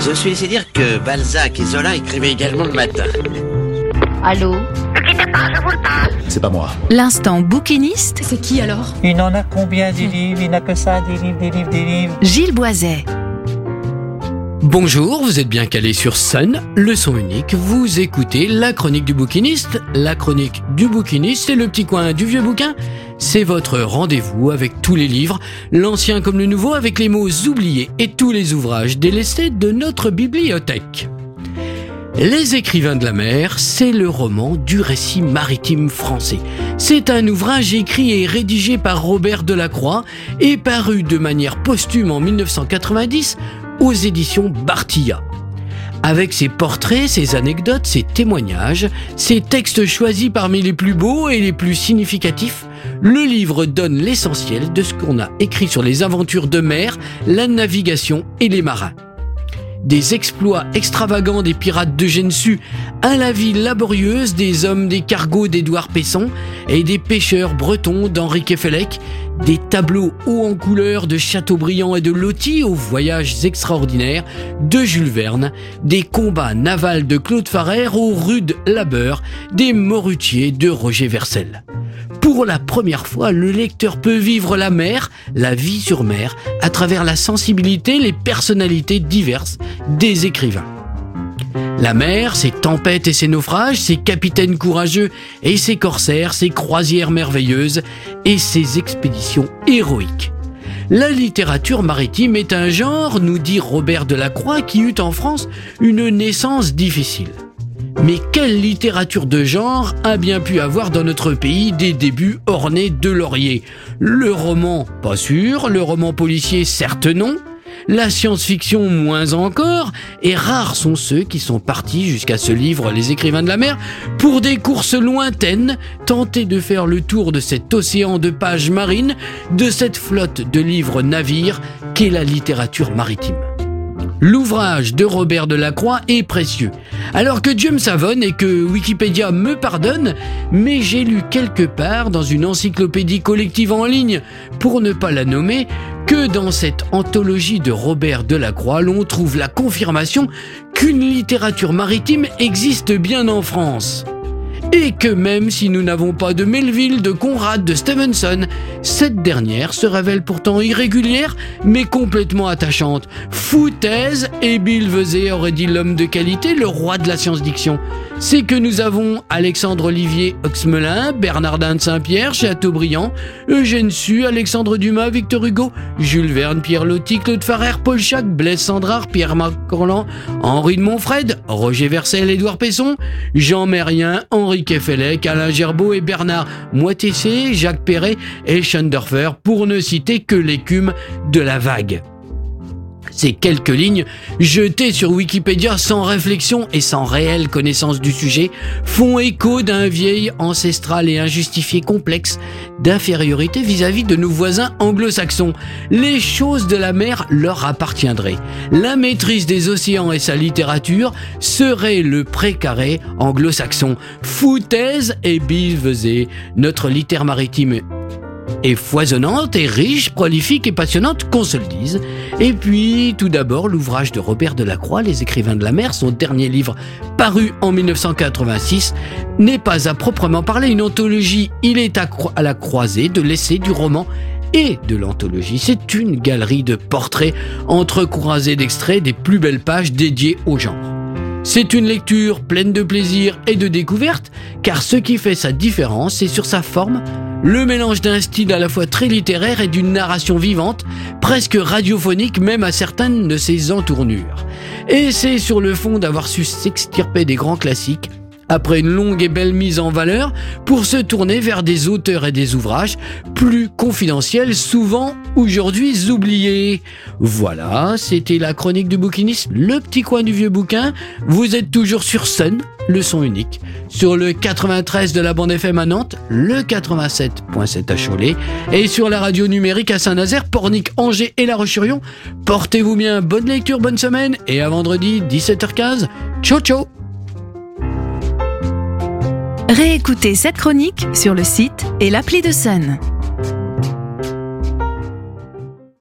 Je suis laissé dire que Balzac et Zola écrivaient également le matin. Allô C'est pas moi. L'instant bouquiniste, C'est qui alors? Il n'en a combien des livres? Il n'a que ça, des livres, des livres, des livres. Gilles Boiset. Bonjour, vous êtes bien calé sur Sun, le son unique. Vous écoutez la chronique du bouquiniste. La chronique du bouquiniste, c'est le petit coin du vieux bouquin. C'est votre rendez-vous avec tous les livres, l'ancien comme le nouveau, avec les mots oubliés et tous les ouvrages délaissés de notre bibliothèque. Les écrivains de la mer, c'est le roman du récit maritime français. C'est un ouvrage écrit et rédigé par Robert Delacroix et paru de manière posthume en 1990 aux éditions Bartilla. Avec ses portraits, ses anecdotes, ses témoignages, ses textes choisis parmi les plus beaux et les plus significatifs, le livre donne l'essentiel de ce qu'on a écrit sur les aventures de mer, la navigation et les marins. Des exploits extravagants des pirates de Gensu à la vie laborieuse des hommes des cargos d'Édouard Pesson et des pêcheurs bretons d'Henri Kefelec, des tableaux hauts en couleur de Chateaubriand et de Loti aux voyages extraordinaires de Jules Verne, des combats navals de Claude Farrer aux rudes labeurs des morutiers de Roger Vercel. Pour la première fois, le lecteur peut vivre la mer, la vie sur mer, à travers la sensibilité, les personnalités diverses des écrivains. La mer, ses tempêtes et ses naufrages, ses capitaines courageux et ses corsaires, ses croisières merveilleuses et ses expéditions héroïques. La littérature maritime est un genre, nous dit Robert Delacroix, qui eut en France une naissance difficile. Mais quelle littérature de genre a bien pu avoir dans notre pays des débuts ornés de lauriers? Le roman, pas sûr, le roman policier, certes non, la science-fiction moins encore, et rares sont ceux qui sont partis jusqu'à ce livre Les écrivains de la mer pour des courses lointaines, tenter de faire le tour de cet océan de pages marines, de cette flotte de livres navires qu'est la littérature maritime. L'ouvrage de Robert Delacroix est précieux. Alors que Dieu me savonne et que Wikipédia me pardonne, mais j'ai lu quelque part dans une encyclopédie collective en ligne, pour ne pas la nommer, que dans cette anthologie de Robert Delacroix, l'on trouve la confirmation qu'une littérature maritime existe bien en France. Et que même si nous n'avons pas de Melville, de Conrad, de Stevenson, cette dernière se révèle pourtant irrégulière, mais complètement attachante. Foutaise, et Bill aurait dit l'homme de qualité, le roi de la science-diction. C'est que nous avons Alexandre Olivier Oxmelin, Bernardin de Saint-Pierre, Chateaubriand, Eugène Sue, Alexandre Dumas, Victor Hugo, Jules Verne, Pierre Loti, Claude Farrer, Paul Chac, Blaise Sandrard, Pierre-Marc Henri de Montfred, Roger Vercel, Édouard Pesson, Jean Mérien, Henri Kefelec, Alain Gerbeau et Bernard Moitessé, Jacques Perret et Schoendorfer, pour ne citer que l'écume de la vague. Ces quelques lignes, jetées sur Wikipédia sans réflexion et sans réelle connaissance du sujet, font écho d'un vieil, ancestral et injustifié complexe d'infériorité vis-à-vis de nos voisins anglo-saxons. Les choses de la mer leur appartiendraient. La maîtrise des océans et sa littérature serait le précaré anglo-saxon. Foutaise et billevesée, notre litère maritime est foisonnante et riche, prolifique et passionnante, qu'on se le dise. Et puis, tout d'abord, l'ouvrage de Robert Delacroix, Les écrivains de la mer, son dernier livre paru en 1986, n'est pas à proprement parler une anthologie, il est à, à la croisée de l'essai, du roman et de l'anthologie. C'est une galerie de portraits entrecroisés d'extraits des plus belles pages dédiées au genre. C'est une lecture pleine de plaisir et de découverte, car ce qui fait sa différence, c'est sur sa forme, le mélange d'un style à la fois très littéraire et d'une narration vivante, presque radiophonique même à certaines de ses entournures. Et c'est sur le fond d'avoir su s'extirper des grands classiques, après une longue et belle mise en valeur, pour se tourner vers des auteurs et des ouvrages plus confidentiels, souvent aujourd'hui oubliés. Voilà, c'était la chronique du bouquiniste, le petit coin du vieux bouquin. Vous êtes toujours sur Sun, le son unique, sur le 93 de la bande FM à Nantes, le 87.7 à Cholet, et sur la radio numérique à Saint-Nazaire, Pornic, Angers et La Roche-sur-Yon. Portez-vous bien, bonne lecture, bonne semaine, et à vendredi 17h15. Ciao ciao Réécoutez cette chronique sur le site et l'appli de Sun.